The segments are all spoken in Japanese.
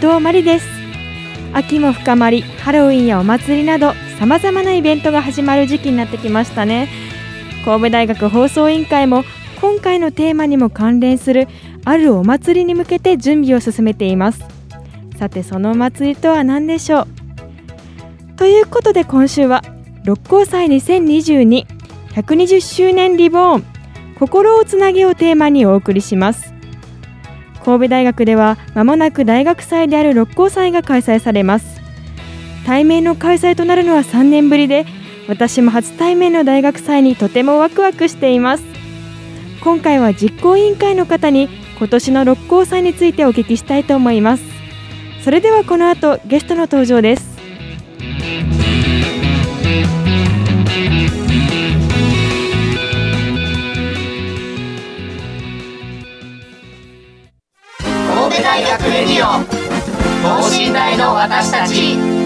藤真理です。秋も深まりハロウィンやお祭りなどさまざまなイベントが始まる時期になってきましたね。神戸大学放送委員会も今回のテーマにも関連するあるお祭りに向けて準備を進めています。さてそのお祭りとは何でしょう？ということで今週は六甲祭2022120周年リボーン心をつなげをテーマにお送りします。神戸大学ではまもなく大学祭である六甲祭が開催されます。対面の開催となるのは3年ぶりで私も初対面の大学祭にとてもワクワクしています。今回は実行委員会の方に今年の六甲祭についてお聞きしたいと思います。それではこの後ゲストの登場です。神戸大学レディオ等身大の私たち。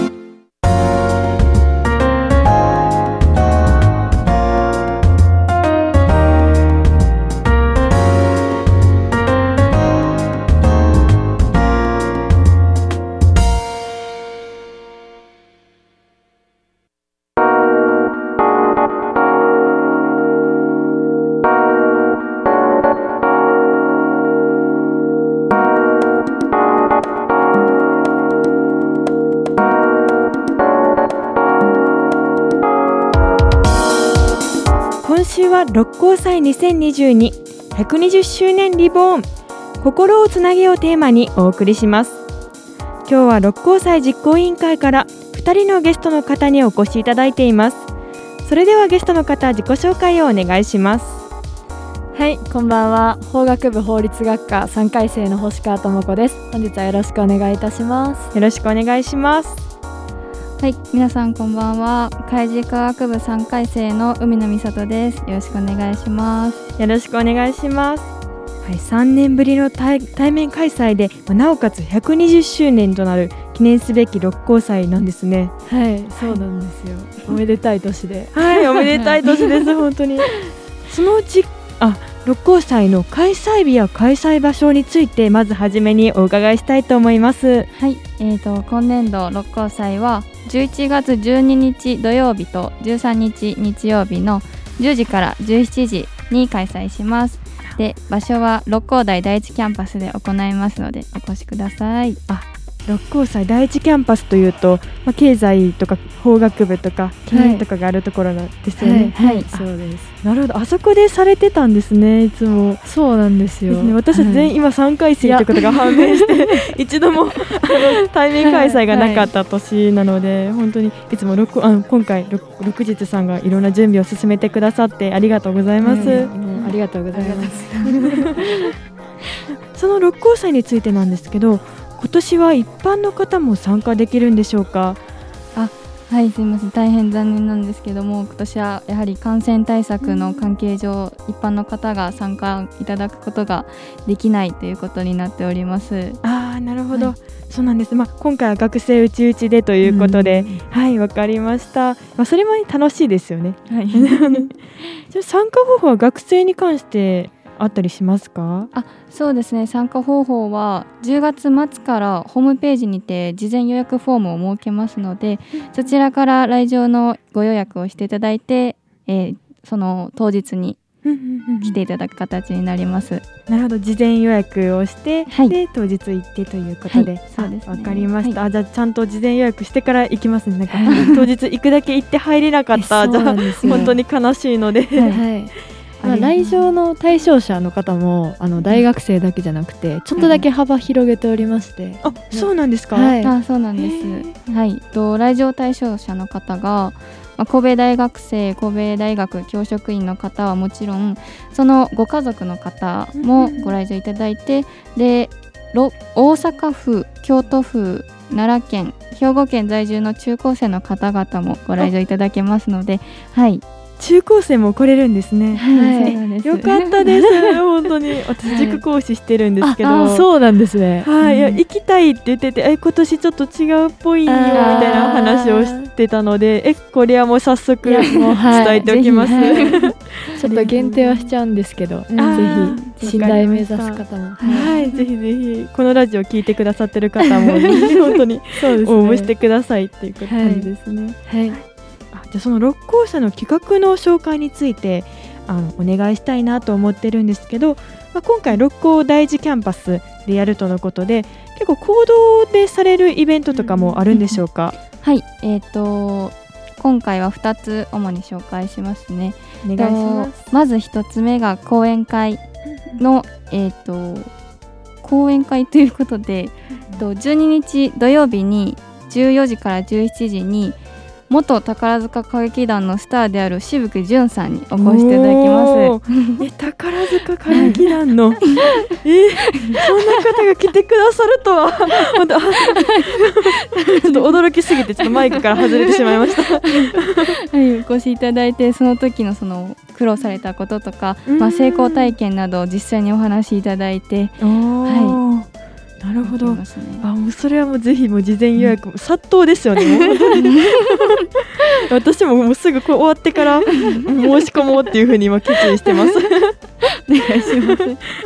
は六甲祭2022120周年リボーン心をつなげようテーマにお送りします今日は六甲祭実行委員会から2人のゲストの方にお越しいただいていますそれではゲストの方自己紹介をお願いしますはい、こんばんは。法学部法律学科3回生の星川智子です。本日はよろしくお願いいたします。よろしくお願いしますはい、皆さんこんばんは。海事科学部3回生の海野美里です。よろしくお願いします。よろしくお願いしますはい、3年ぶりの対対面開催でまあなおかつ120周年となる記念すべき六甲祭なんですねはい、そうなんですよ。おめでたい年で。はい、おめでたい年です、本当に。そのうち、あ、六甲祭の開催日や開催場所について、まずはじめにお伺いしたいと思います。はい、えーと今年度六甲祭は11月12日土曜日と13日日曜日の10時から17時に開催します。で、場所は六甲台第一キャンパスで行いますのでお越しください。六甲台第一キャンパスというと、まあ、経済とか法学部とか経営とかがあるところなんですよね。はい、はいそうです。なるほど、あそこでされてたんですね、いつも。そうなんですよ。ですね、私たち全員はい今3回生ってことが判明して 一度もあの対面開催がなかった年なので、本当にいつも六あの今回六六日さんがいろんな準備を進めてくださってありがとうございます。はいもうありがとうございます。その六甲祭についてなんですけど今年は一般の方も参加できるんでしょうか？はい、すみません。大変残念なんですけども、今年はやはり感染対策の関係上、一般の方が参加いただくことができないということになっております。ああなるほど、はい。そうなんです、まあ、今回は学生うちうちでということで、はいわかりました、まあ、それも楽しいですよね。はい。じゃあ参加方法は学生に関してあったりしますか？そうですね。参加方法は10月末からホームページにて事前予約フォームを設けますので、そちらから来場のご予約をしていただいて、えーその当日に来ていただく形になります。なるほど。事前予約をして、はい。で当日行ってということで、はい。そうですね。あわかりました、はあじゃあちゃんと事前予約してから行きますね。なんか 当日行くだけ行って入れなかった。じゃ本当に悲しいので、はい、まあ、来場の対象者の方もあの大学生だけじゃなくてちょっとだけ幅広げておりまして、あそうなんですか、はい。あそうなんです。はい、と来場対象者の方が、まあ、神戸大学生神戸大学教職員の方はもちろんそのご家族の方もご来場いただいて、でろ大阪府京都府奈良県兵庫県在住の中高生の方々もご来場いただけますので、はい、中高生も来れるんですね、はい。よかったです。本当に。私塾講師してるんですけど、あそうなんですね。はい、行きたいって言っててえ今年ちょっと違うっぽいよみたいな話をしてたのでえこれはもう早速もうはい。伝えておきます、ちょっと限定はしちゃうんですけど、ぜーひ信頼目指す方も、はい、ぜひぜひこのラジオ聞いてくださってる方もぜひ本当に応募してくださいっていう感じですね。はい。あじゃあその六校舎の企画の紹介についてあのお願いしたいなと思ってるんですけど、まあ、今回六甲第一キャンパスでやるとのことで結構行動でされるイベントとかもあるんでしょうか、はい、えっ、と今回は2つ主に紹介しますね。お願いします。とまず1つ目が講演会の、えっ、と講演会ということで、えっと12日土曜日に14時から17時に元宝塚歌劇団のスターである渋木淳さんにお越しいただきます。え宝塚歌劇団の。えーそんな方が来てくださるとは。本当あちょっと驚きすぎてちょっとマイクから外れてしまいました。はい、お越しいただいてその時のその苦労されたこととか、うん。まあ、成功体験などを実際にお話しいただいてはなるほど。あもうそれはもうぜひもう事前予約も殺到ですよね。私ももうすぐ終わってから申し込もうっていうふうに今決意してます。お願いします。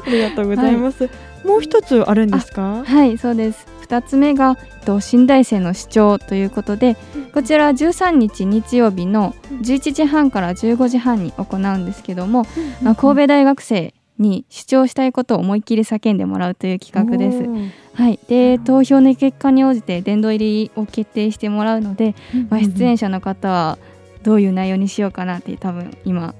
ありがとうございます。もう一つあるんですか？はい、そうです。2つ目がえっと新大生の主張ということで、こちら13日日曜日の11時半から15時半に行うんですけども、まあ、神戸大学生に主張したいことを思いっきり叫んでもらうという企画です。はい、で投票の結果に応じて殿堂入りを決定してもらうので、まあ、出演者の方はどういう内容にしようかなって多分今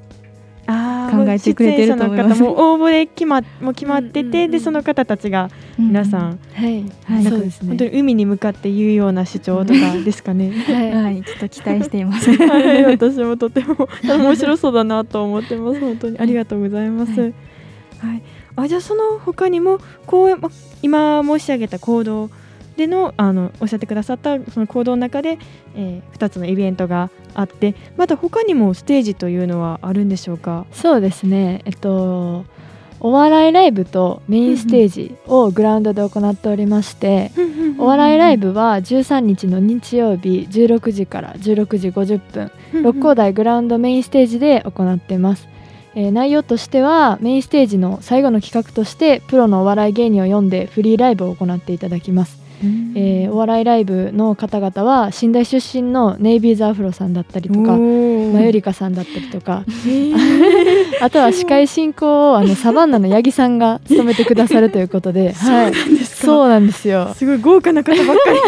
考えてくれてると思います。も応募で決まもう決まってて、でその方たちが皆さん、はい、はい。なんかそうですね。本当に海に向かって言うような主張とかですかね。はい。はい、ちょっと期待しています。はい、私もとても 面白そうだなと思ってます。本当にありがとうございます。はい、あじゃあその他にも講演ま今申し上げた行動でのあのおっしゃってくださったその行動の中で、えー、2つのイベントがあってまた他にもステージというのはあるんでしょうか？そうですね。えっとお笑いライブとメインステージをグラウンドで行っておりまして、お笑いライブは13日の日曜日16時から16時50分六甲台グラウンドメインステージで行っています、えー内容としてはメインステージの最後の企画としてプロのお笑い芸人を呼んでフリーライブを行っていただきます、えーお笑いライブの方々は寝台出身のネイビーズアフロさんだったりとかマユリカさんだったりとか あとは司会進行をあのサバンナの八木さんが務めてくださるということで、はい、そうなんですよ。すごい豪華な方ばっかり。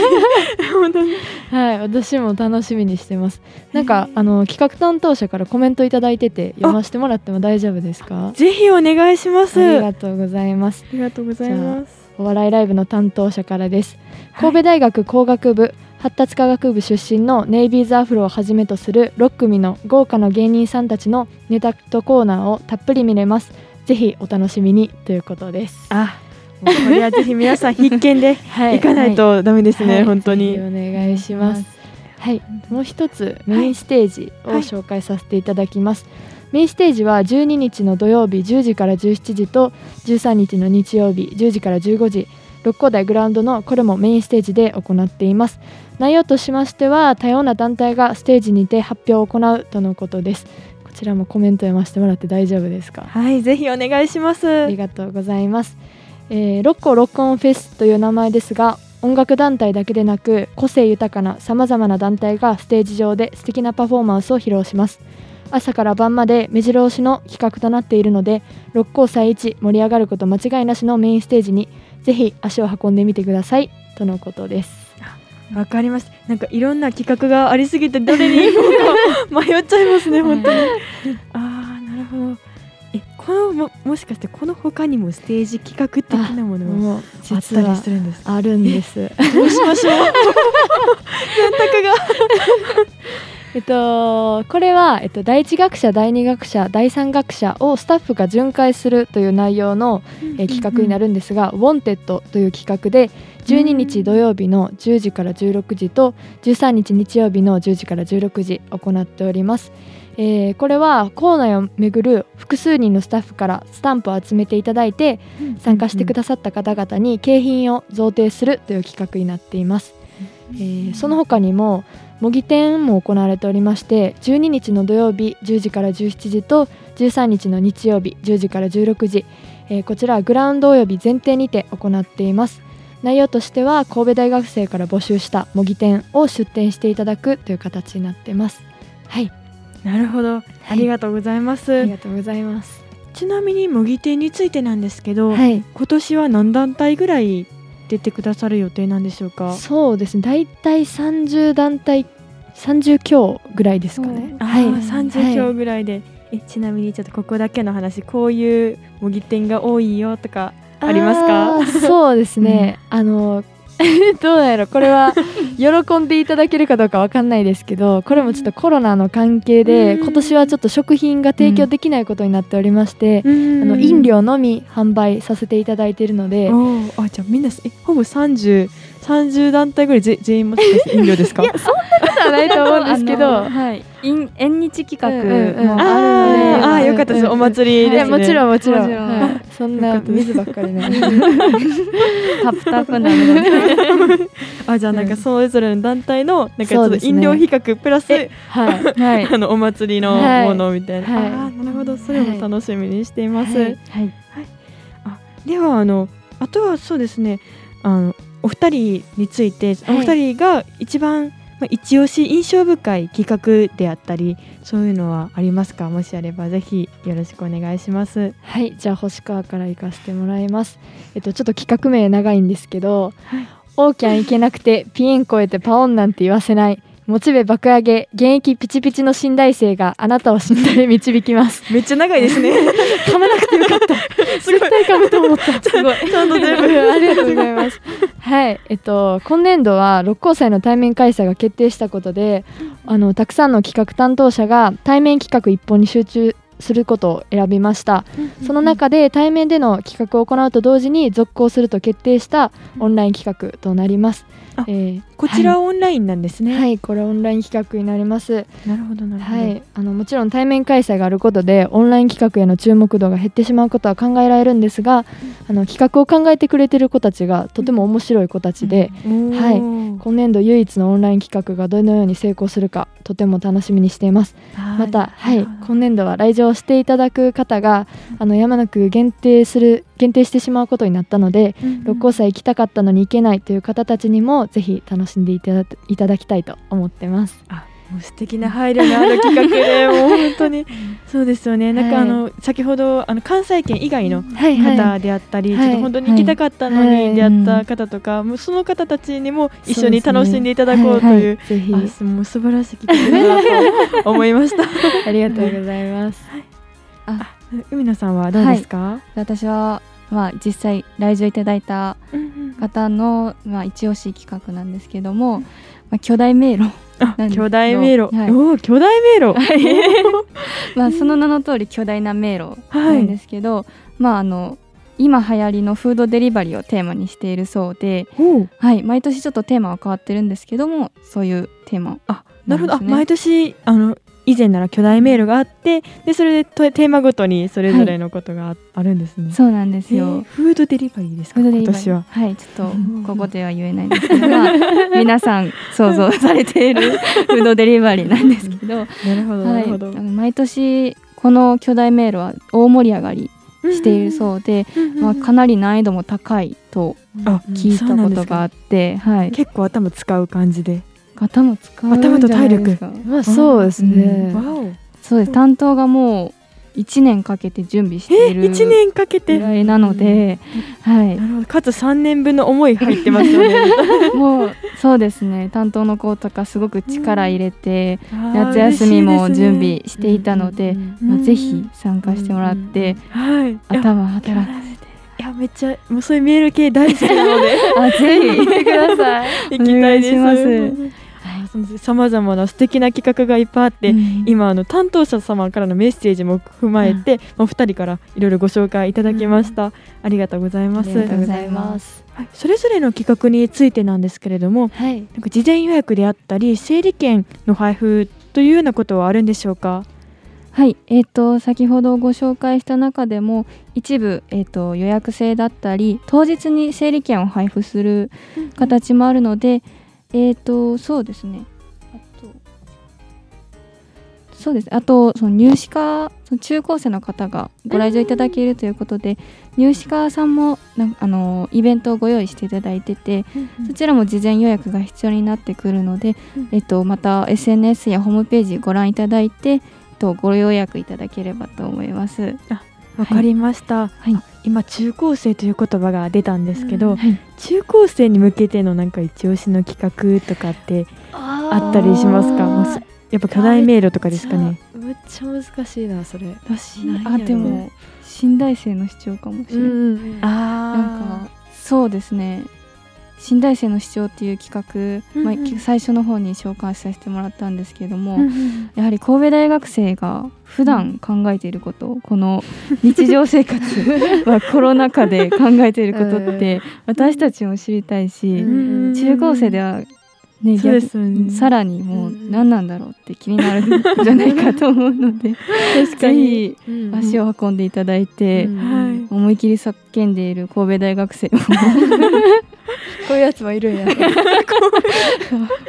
本当にはい、私も楽しみにしてます。なんかあの企画担当者からコメントいただいてて読ませてもらっても大丈夫ですか？ぜひお願いしますありあがとうございます。りがとうございますお笑いライブの担当者からです。はい神戸大学工学部発達科学部出身のネイビーズアフロをはじめとする6組の豪華な芸人さんたちのネタとコーナーをたっぷり見れます。ぜひお楽しみにということです。あこれはぜひ皆さん必見では行かないとダメですね、はい。本当に。お願いします。はい、もう一つメインステージをはい。紹介させていただきます。メインステージは12日の土曜日10時から17時と13日の日曜日10時から15時六甲台グラウンドのこれもメインステージで行っています。内容としましては多様な団体がステージにて発表を行うとのことです。こちらもコメント読ませてもらって大丈夫ですか？はいぜひお願いします。ありがとうございます。えー、六甲ロックオンフェスという名前ですが、音楽団体だけでなく個性豊かなさまざまな団体がステージ上で素敵なパフォーマンスを披露します。朝から晩まで目白押しの企画となっているので、六甲祭一盛り上がること間違いなしのメインステージにぜひ足を運んでみてください。とのことです。わかりますなんかいろんな企画がありすぎてどれに行こうか迷っちゃいますね本当に。ああなるほどこのももしかしてこの他にもステージ企画的なものもあったりするんですか？あるんです。どうしましょう？選択がえっと、これは、えっと、第一学者第二学者第三学者をスタッフが巡回するという内容の、えー企画になるんですが「WANTED」という企画で12日土曜日の10時から16時と13日日曜日の10時から16時行っております。えーこれは校内を巡る複数人のスタッフからスタンプを集めていただいて参加してくださった方々に景品を贈呈するという企画になっています。えーその他にも模擬店も行われておりまして12日の土曜日10時から17時と13日の日曜日10時から16時、えーこちらはグラウンドおよび前提にて行っています。内容としては神戸大学生から募集した模擬店を出店していただくという形になっています。はいなるほど。ありがとうございます、ありがとうございます。ちなみに模擬店についてなんですけど、はい。今年は何団体ぐらい出てくださる予定なんでしょうか？そうですね。大体30団体30強ぐらいですかね。あはい。ー30強ぐらいで、えちなみにちょっとここだけの話こういう模擬店が多いよとかありますか？そうですね、あの どうやろこれは喜んでいただけるかどうかわかんないですけどこれもちょっとコロナの関係でうん。今年はちょっと食品が提供できないことになっておりまして、ああの飲料のみ販売させていただいているので、あじゃあみんなえほぼ30 30団体ぐらいぜ全員もしかして飲料ですか？いやそんなことはないと思うんですけあどのはい、縁縁日企画もああるので、ーあーよかったです、うんお祭りですね。もちろんもちろん。そんな水ばっかりねタプタプなので、あじゃあなんかそれぞれの団体のなんかちょっと飲料比較プラス、はい。はい、あのお祭りのはいものみたいな、はい。あーなるほど。それも楽しみにしています、はい。はい、ではあのあとはそうですね。あのお二人について、はい。お二人が一番、まあ、一押し印象深い企画であったりそういうのはありますか？もしあればぜひよろしくお願いします。はい、じゃあ星川から行かせてもらいます。えっとちょっと企画名長いんですけど、オーキャン行けなくてピエン超えてパオンなんて言わせない。モチベ爆上げ現役ピチピチの新大生があなたを信頼へ導きます。めっちゃ長いですね 噛まなくてよかった。すごい絶対噛むと思った。すごい。ちゃんと全部ありがとうございます。はい、えっと今年度は六甲祭の対面開催が決定したことで、あのたくさんの企画担当者が対面企画一本に集中することを選びました。その中で対面での企画を行うと同時に続行すると決定したオンライン企画となります。あえーこちらははオンラインなんですね、い、はいこれオンライン企画になります。なるほどなるほど、はい、あのもちろん対面開催があることでオンライン企画への注目度が減ってしまうことは考えられるんですが、あの企画を考えてくれてる子たちがとても面白い子たちで、はい。い今年度唯一のオンライン企画がどのように成功するかとても楽しみにしています。また、はい、今年度は来場していただく方があの山の区限定する限定してしまうことになったので、六甲山行きたかったのに行けないという方たちにもぜひ楽しんでいただいただきたいと思ってます。もう素敵な配慮のある企画でもう本当に。そうですよね。なんかあの、先ほどあの関西圏以外のはい方であったり、はい。ちょっと本当に行きたかったのはい。に出会った方とか、もうその方たちにも一緒に楽しんでいただこうとはいい。う。ぜひ。あもう素晴らしい企画だなと思いました。ありがとうございます。海野さんはどうですか？私はまあ実際来場いただいた方のまあ一押し企画なんですけども、まあ巨大迷路巨大迷路、はい。おお巨大迷路。まあその名の通り巨大な迷路はないんですけど、まああの今流行りのフードデリバリーをテーマにしているそうで、はい、毎年ちょっとテーマは変わってるんですけどもそういうテーマあなるほど、毎年あの以前なら巨大迷路があってでそれでとテーマごとにそれぞれのことがあ,、あるんですね。そうなんですよ。えーフードデリバリーですか？今年は。はいちょっうんとここでは言えないんですけど、まあ、皆さん想像されている フードデリバリーなんですけど、なるほどなはい、あるほど。の毎年この巨大迷路は大盛り上がりしているそうで、まあ、かなり難易度も高いとあ聞いたことがあって、はい、結構頭使う感じで。頭使う頭と体まあそうですね。そうです。担当がもう1年かけて準備している1年かけぐてらいなので、はい。なるほど。かつ3年分の思い入ってますよね。もうそうですね。担当の子とかすごく力入れて、あー夏休みも準備していたので、まあ、ぜひ参加してもらって、はい。頭働かせて。いやめっちゃもうそういうメール系大好きなので。あぜひ。来てください。行きたいです。お願いしますさまざまな素敵な企画がいっぱいあって、うん。今あの担当者様からのメッセージも踏まえて、まあ、2人からいろいろご紹介いただきました、ありがとうございます。ありがとうございます。はい。それぞれの企画についてなんですけれどもはい。なんか事前予約であったり整理券の配布というようなことはあるんでしょうか？はい、えー、と先ほどご紹介した中でも一部、えー、と予約制だったり当日に整理券を配布する形もあるので、えー、とそうですね。あとそうです。あとその入試課その中高生の方がご来場いただけるということで入試課さんもなんあのイベントをご用意していただいててそちらも事前予約が必要になってくるので、えっと、また SNS やホームページご覧いただいて、えっと、ご予約いただければと思います。わかりました、はい。あ今中高生という言葉が出たんですけど、はい。中高生に向けてのなんか一押しの企画とかってあったりしますか？やっぱ巨大迷路とかですかね？めっちゃ難しいなそれ。私あでも新大生の市長かもしれない、んあなんかそうですね新大生の市長っていう企画、まあうん。うん最初の方に紹介させてもらったんですけれども、うんやはり神戸大学生が普段考えていること、この日常生活はコロナ禍で考えていることって 私たちも知りたいし、うん中高生ではねね。逆さらにもう何なんだろうって気になるんじゃないかと思うので 確かぜにひ足を運んでいただいて、はい。思い切り叫んでいる神戸大学生をこういうやつもいるんや。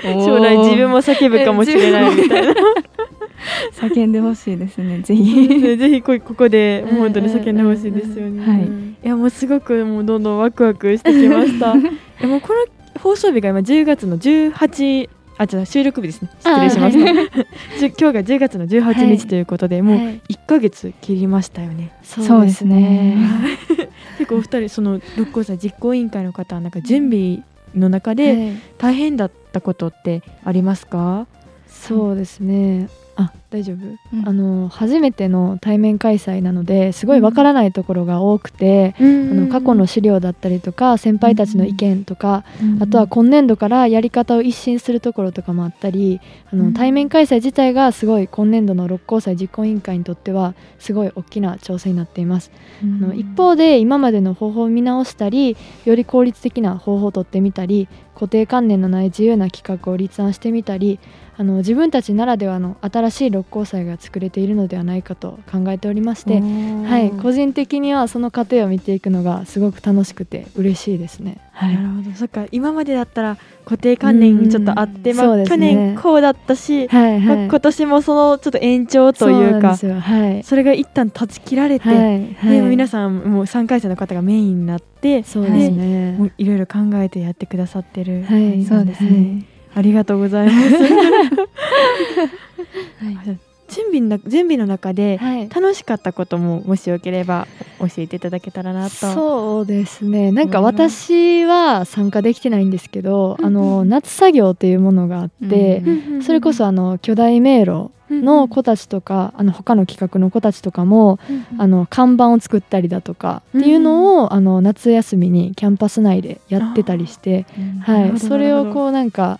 将来自分も叫ぶかもしれないみたいな。叫んでほしいですねぜひ。ぜひこここで本当に叫んでほしいですよね、はい。いやもうすごくもうどんどんワクワクしてきました。いやもうこの放送日が今10月の18あ違う収録日ですね。失礼しました、じゅ今日が10月の18日ということで、もうはい。1ヶ月切りましたよね、そうですね。結構お二人その六甲祭実行委員会の方はなんか準備の中ではい。大変だったことってありますか、そうですね。あ大丈夫、うん。あの初めての対面開催なのですごいわからないところが多くて、あの過去の資料だったりとか先輩たちの意見とか、あとは今年度からやり方を一新するところとかもあったりあうん。の対面開催自体がすごい今年度の六甲祭実行委員会にとってはすごい大きな挑戦になっています。あの一方で今までの方法を見直したりより効率的な方法を取ってみたり固定観念のない自由な企画を立案してみたりあの自分たちならではの新しい六甲祭が作れているのではないかと考えておりまして、はい、個人的にはその過程を見ていくのがすごく楽しくて嬉しいですね。はい。なるほど。そっか今までだったら固定観念ちょっとあって、まあね去年こうだったし、はいまあはい、今年もそのちょっと延長というかはい。それが一旦断ち切られて、はいはい。で皆さんもう3回生の方がメインになってそうですね。もういろいろ考えてやってくださってる、はいそうですね、ありがとうございます はい。準備の準備の中ではい。楽しかったことももしよければ教えていただけたらなと。そうですね。なんか私は参加できてないんですけど、うんあの夏作業っていうものがあって、うんそれこそあの巨大迷路の子たちとか、あの他の企画の子たちとかも、あの看板を作ったりだとかっていうのを、あの夏休みにキャンパス内でやってたりして、はい、それをこうなんか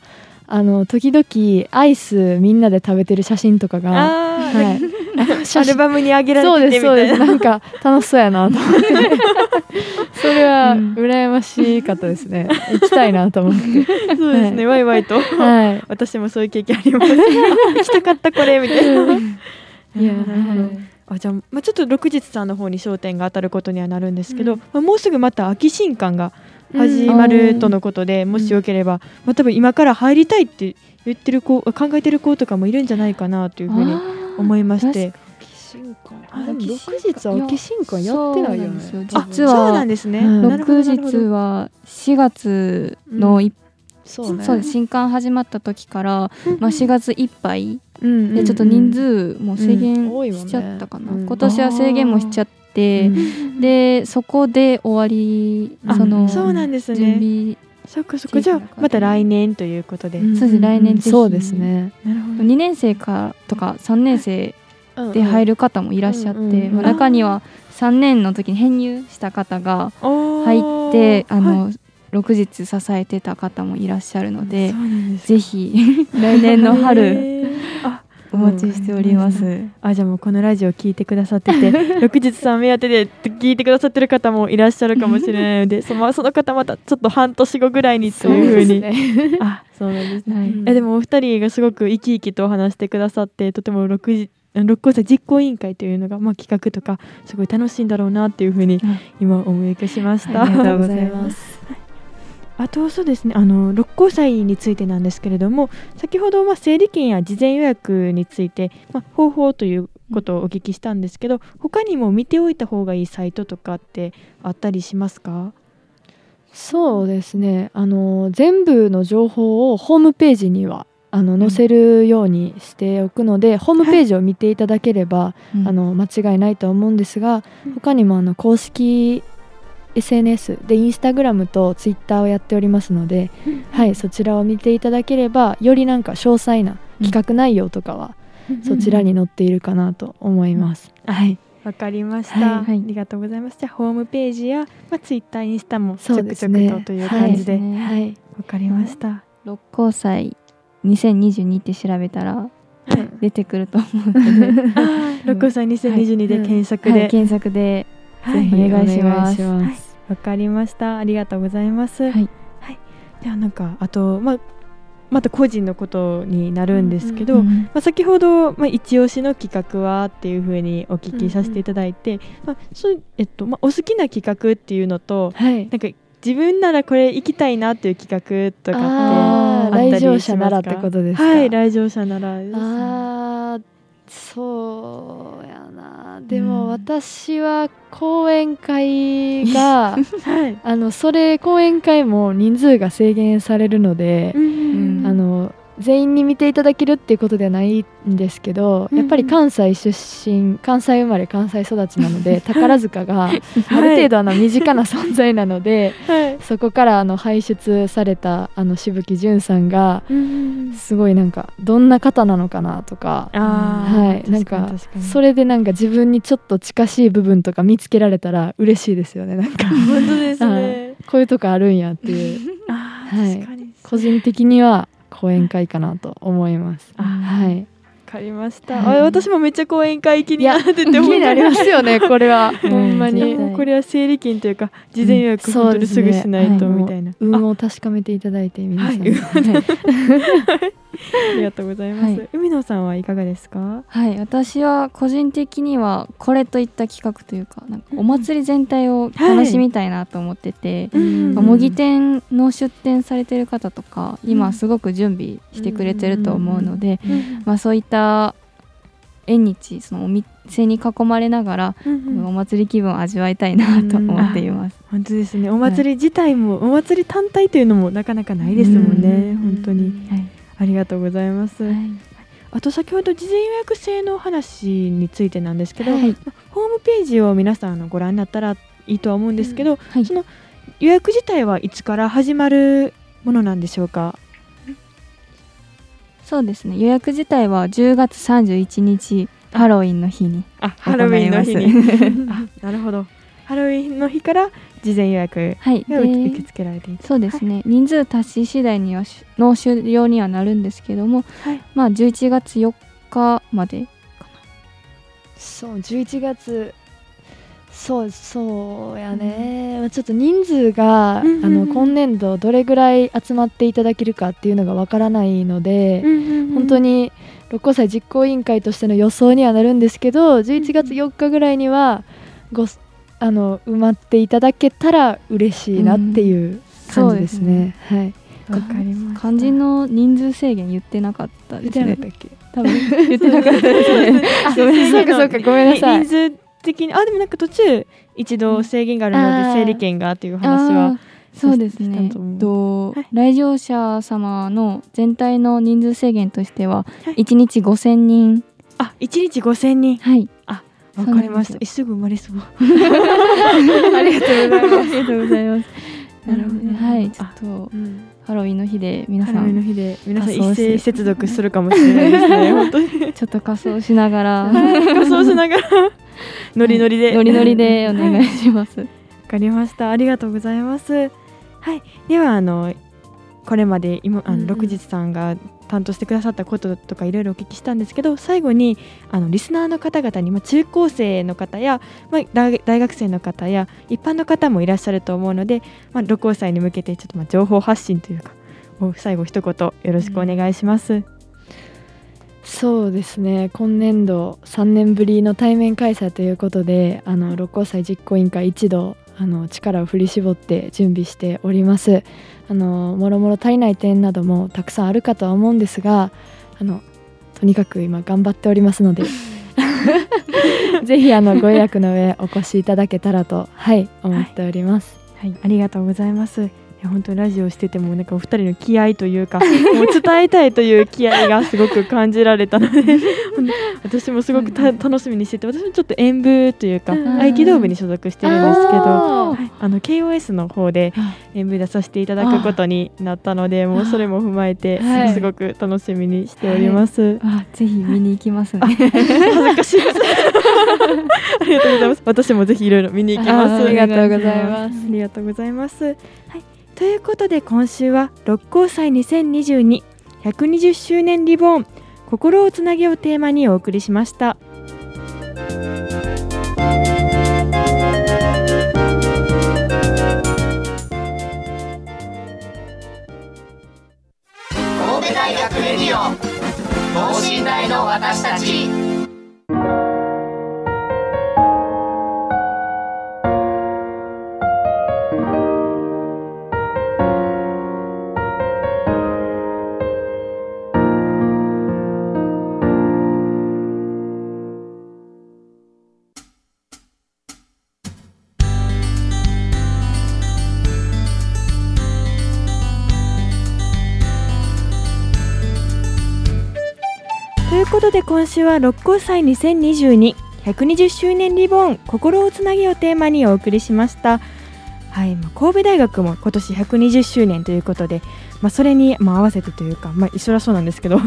あの時々アイスみんなで食べてる写真とかが、はい、アルバムにあげらそうですそうです。なんか楽しそうやなと思って。それはうん。羨ましかったですね。行きたいなと思って。そうですね、ワイワイと、はい。私もそういう経験あります。行きたかったこれみたいな、いやなるほど。あじゃあ、まあ、ちょっと六日さんの方に焦点が当たることにはなるんですけど、まあ、もうすぐまた秋新刊が始まるとのことで、もしよければ、まあ、多分今から入りたいって言ってる子考えてる子とかもいるんじゃないかなというふうに思いまして。あでも六日は秋新刊やってないよね。そうなんですよあ実そうなはんですね、うんなるほど六なるほど。日は4月のい、そうね。そうです新刊始まった時から、まあ、4月いっぱいうんでちょっと人数も制限しちゃったかな、うん。今年は制限もしちゃって、うんでそこで終わりあそのそうなんです準ね備そっかそっか。じゃあまた来年ということで、うん。そうです来年そうですね。なるほど。2年生かとか3年生で入る方もいらっしゃって、うんうん中には3年の時に編入した方が入ってあの、はい。6日支えてた方もいらっしゃるのでそう、なんですぜひ来年のへ春お待ちしております。あじゃあもうこのラジオ聞いてくださってて 六日さん目当てで聞いてくださってる方もいらっしゃるかもしれないので そのその方またちょっと半年後ぐらいにというふうに あそうなんですね、はいえでもお二人がすごく生き生きとお話してくださってとても六時六甲祭実行委員会というのが、まあ、企画とかすごい楽しいんだろうなっていうふうに今思い浮かしました。ありがとうございます。あとそうですねあの六甲祭についてなんですけれども先ほどまあ整理券や事前予約について、まあ、方法ということをお聞きしたんですけど他にも見ておいた方がいいサイトとかってあったりしますか？そうですね。あの全部の情報をホームページにはあの載せるようにしておくので、ホームページを見ていただければ、うん。あの間違いないとは思うんですが、うん。他にもあの公式 SNS でインスタグラムとツイッターをやっておりますので、はい、そちらを見ていただければよりなんか詳細な企画内容とかはそちらに載っているかなと思います。はい、わかりました、はいはい。ありがとうございます。じゃあホームページや、まあ、ツイッターインスタもちょそうくちょですねくとという感じで。わ、はい。はい、かりました、六甲祭2022って調べたらはい。出てくると思うので、六甲祭2022で検索で、はい、検索ではいお願いします。お願いかりました。ありがとうございます、はい。じゃあなんかあと、まあ、また個人のことになるんですけど、うんまあ、先ほど、まあ、一押しの企画はっていうふうにお聞きさせていただいて、まあそうえっとまあ、お好きな企画っていうのとはい。なんか自分ならこれ行きたいなっていう企画とかってあったりしますか？来場者ならってことですか？はい来場者ならです。あーそうやな。でうん。も私は講演会が はい。あのそれ講演会も人数が制限されるので、うん。あの全員に見ていただけるっていうことではないんですけど、うんやっぱり関西出身関西生まれ関西育ちなので 宝塚がある程度あの身近な存在なので、はい。そこからあの輩出されたあのしぶきじゅんさんがうん。すごいなんかどんな方なのかなとかはい、なんかそれでなんか自分にちょっと近しい部分とか見つけられたら嬉しいですよねなんか。本当ですね。こういうとこあるんやっていう。はい。個人的には講演会かなと思います。はい、わかりました、はい。あ私もめっちゃ講演会気にいやなってて気になりますよね これは。うん。ほんまに。これは整理券というか事前予約うん。本当にすぐしないとねみたいな、運を確かめていただいて皆さん、はい。はい ありがとうございます、はい。海野さんはいかがですか？はい、私は個人的にはこれといった企画というかなんかお祭り全体を楽しみたいなと思ってて、うん。まあ模擬店の出店されてる方とか今すごく準備してくれてると思うので、まあ、そういった縁日そのお店に囲まれながら、お祭り気分を味わいたいなと思っています。本当ですね。お祭り自体も、お祭り単体というのもなかなかないですもんね、うん。本当に。はいありがとうございます、はい。あと先ほど事前予約制の話についてなんですけど、はい。ホームページを皆さんあのご覧になったらいいとは思うんですけど、はい。その予約自体はいつから始まるものなんでしょうか？そうですね。予約自体は10月31日ハロウィンの日にあハロウィンの日に。あなるほど。ハロウィンの日から事前予約はい。が受け付けられていて。そうですね、人数達し次第にはしの終了にはなるんですけども、はい。まあ11月4日までそう11月そうそうやね、まあちょっと人数が、うん。うんうんあの今年度どれぐらい集まっていただけるかっていうのがわからないので、本当に六甲祭実行委員会としての予想にはなるんですけど11月4日ぐらいにはごあの埋まっていただけたら嬉しいなっていう感じですね。はい、わかります肝心の人数制限言ってなかった言っですね。てなかったっけ？多分。言ってなかったですね。あごめんそうかそうかごめんなさい。人数的にあでもなんか途中一度制限があるので整理券がっていう話はそうですね。と来場者様の全体の人数制限としてははい。1日5000人。あ一日五千人。はいわかりました。すぐ生まれそう。ありがとうございます。ありがとうございます。なるほどね。はいちょあっとうん。ハロウィンの日で皆さん。ハロウィンの日で皆さん一斉接続するかもしれないですね 本当に。ちょっと仮装しながら。仮装しながら。ノリノリで。ノリノリでお願いします。わかりました。ありがとうございます。はい。ではあのこれまで今あうんうんの六日さんが担当してくださったこととかいろいろお聞きしたんですけど、最後にあのリスナーの方々にまあ中高生の方やまあ大大学生の方や一般の方もいらっしゃると思うので、まあ六甲祭に向けてちょっとまあ情報発信というか。を最後一言よろしくお願いします。そうですね今年度3年ぶりの対面開催ということであの六甲祭実行委員会一同あの力を振り絞って準備しております。あのもろもろ足りない点などもたくさんあるかとは思うんですがあのとにかく今頑張っておりますので ぜひあのご予約の上お越しいただけたらとはい思っております、はい、ありがとうございます。いや本当にラジオしててもなんかお二人の気合というか もう伝えたいという気合がすごく感じられたので私もすごくた楽しみにしてて私もちょっと演舞というかうん合気道部に所属してるんですけどあーあの KOS の方で演舞出させていただくことになったのでもうそれも踏まえてはいすごく楽しみにしております。あぜひ見に行きますね恥ずかしいです。ありがとうございます。私もぜひいろいろ見に行きます。ありがとうございますありがとうございます。はい。ということで今週は六甲祭2022 120周年リボン心をつなげをテーマにお送りしました。神戸大学レディオ等身大の私たちということで今週は六甲祭2022 120周年リボン心をつなげをテーマにお送りしました。はい、神戸大学も今年120周年ということで、まあ、それにまあ合わせてというか、まあ、一緒だそうなんですけど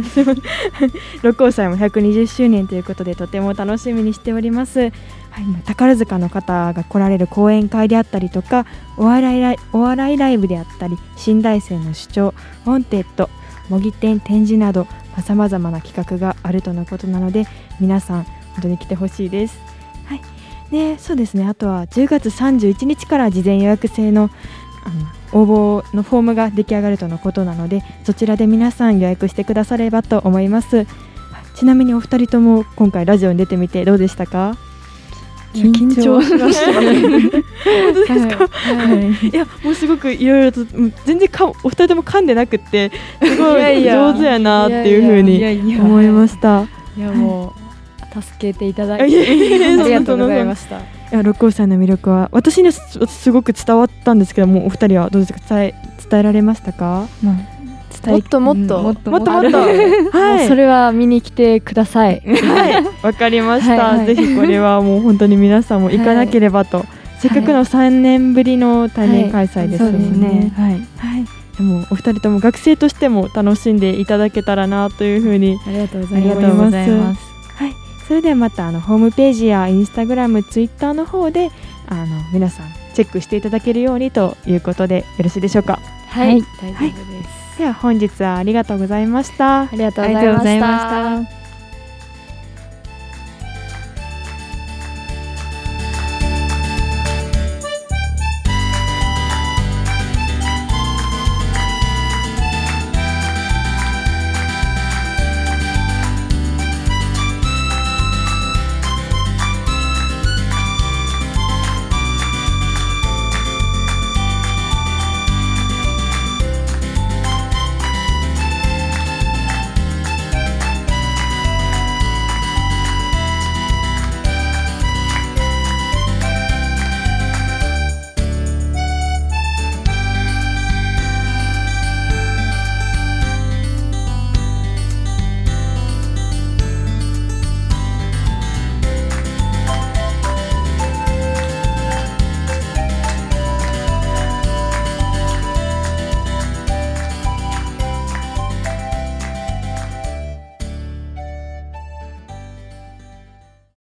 六甲祭も120周年ということでとても楽しみにしております、はい宝塚の方が来られる講演会であったりとかお笑いライお笑いライブであったり新大生の主張ウォンテッド模擬店展示などさまざ、まな企画があるとのことなので皆さん本当に来てほしいです。はい。でそうですね。あとは10月31日から事前予約制のあの応募のフォームが出来上がるとのことなのでそちらで皆さん予約してくださればと思います。ちなみにお二人とも今回ラジオに出てみてどうでしたか？緊張しました本当ですか、はい。い。やもうすごくいろいろとうん全然かお二人とも噛んでなくってすごい上手やなっていうふうに思いました。いやもう助けていただいてやありがとうございました。いや六甲山の魅力は私にはすすごく伝わったんですけどもお二人はどうですか？伝え伝えられましたか？まあ伝えもっともっと。うんもっともっと。もっともはい。うそれは見に来てください。はい。わかりました、はいはい。ぜひこれはもう本当に皆さんも行かなければと、せっかくの3年ぶりの対面開催ですよそうですね。ね。はい。はい、でもお二人とも学生としても楽しんでいただけたらなというふうにありがとうござあいます。りがとうございます。はい、それではまたあのホームページやインスタグラム、ツイッターの方であの皆さんチェックしていただけるようにということでよろしいでしょうか。はい、はい。大丈夫です。では本日はありがとうございました。ありがとうございまし。た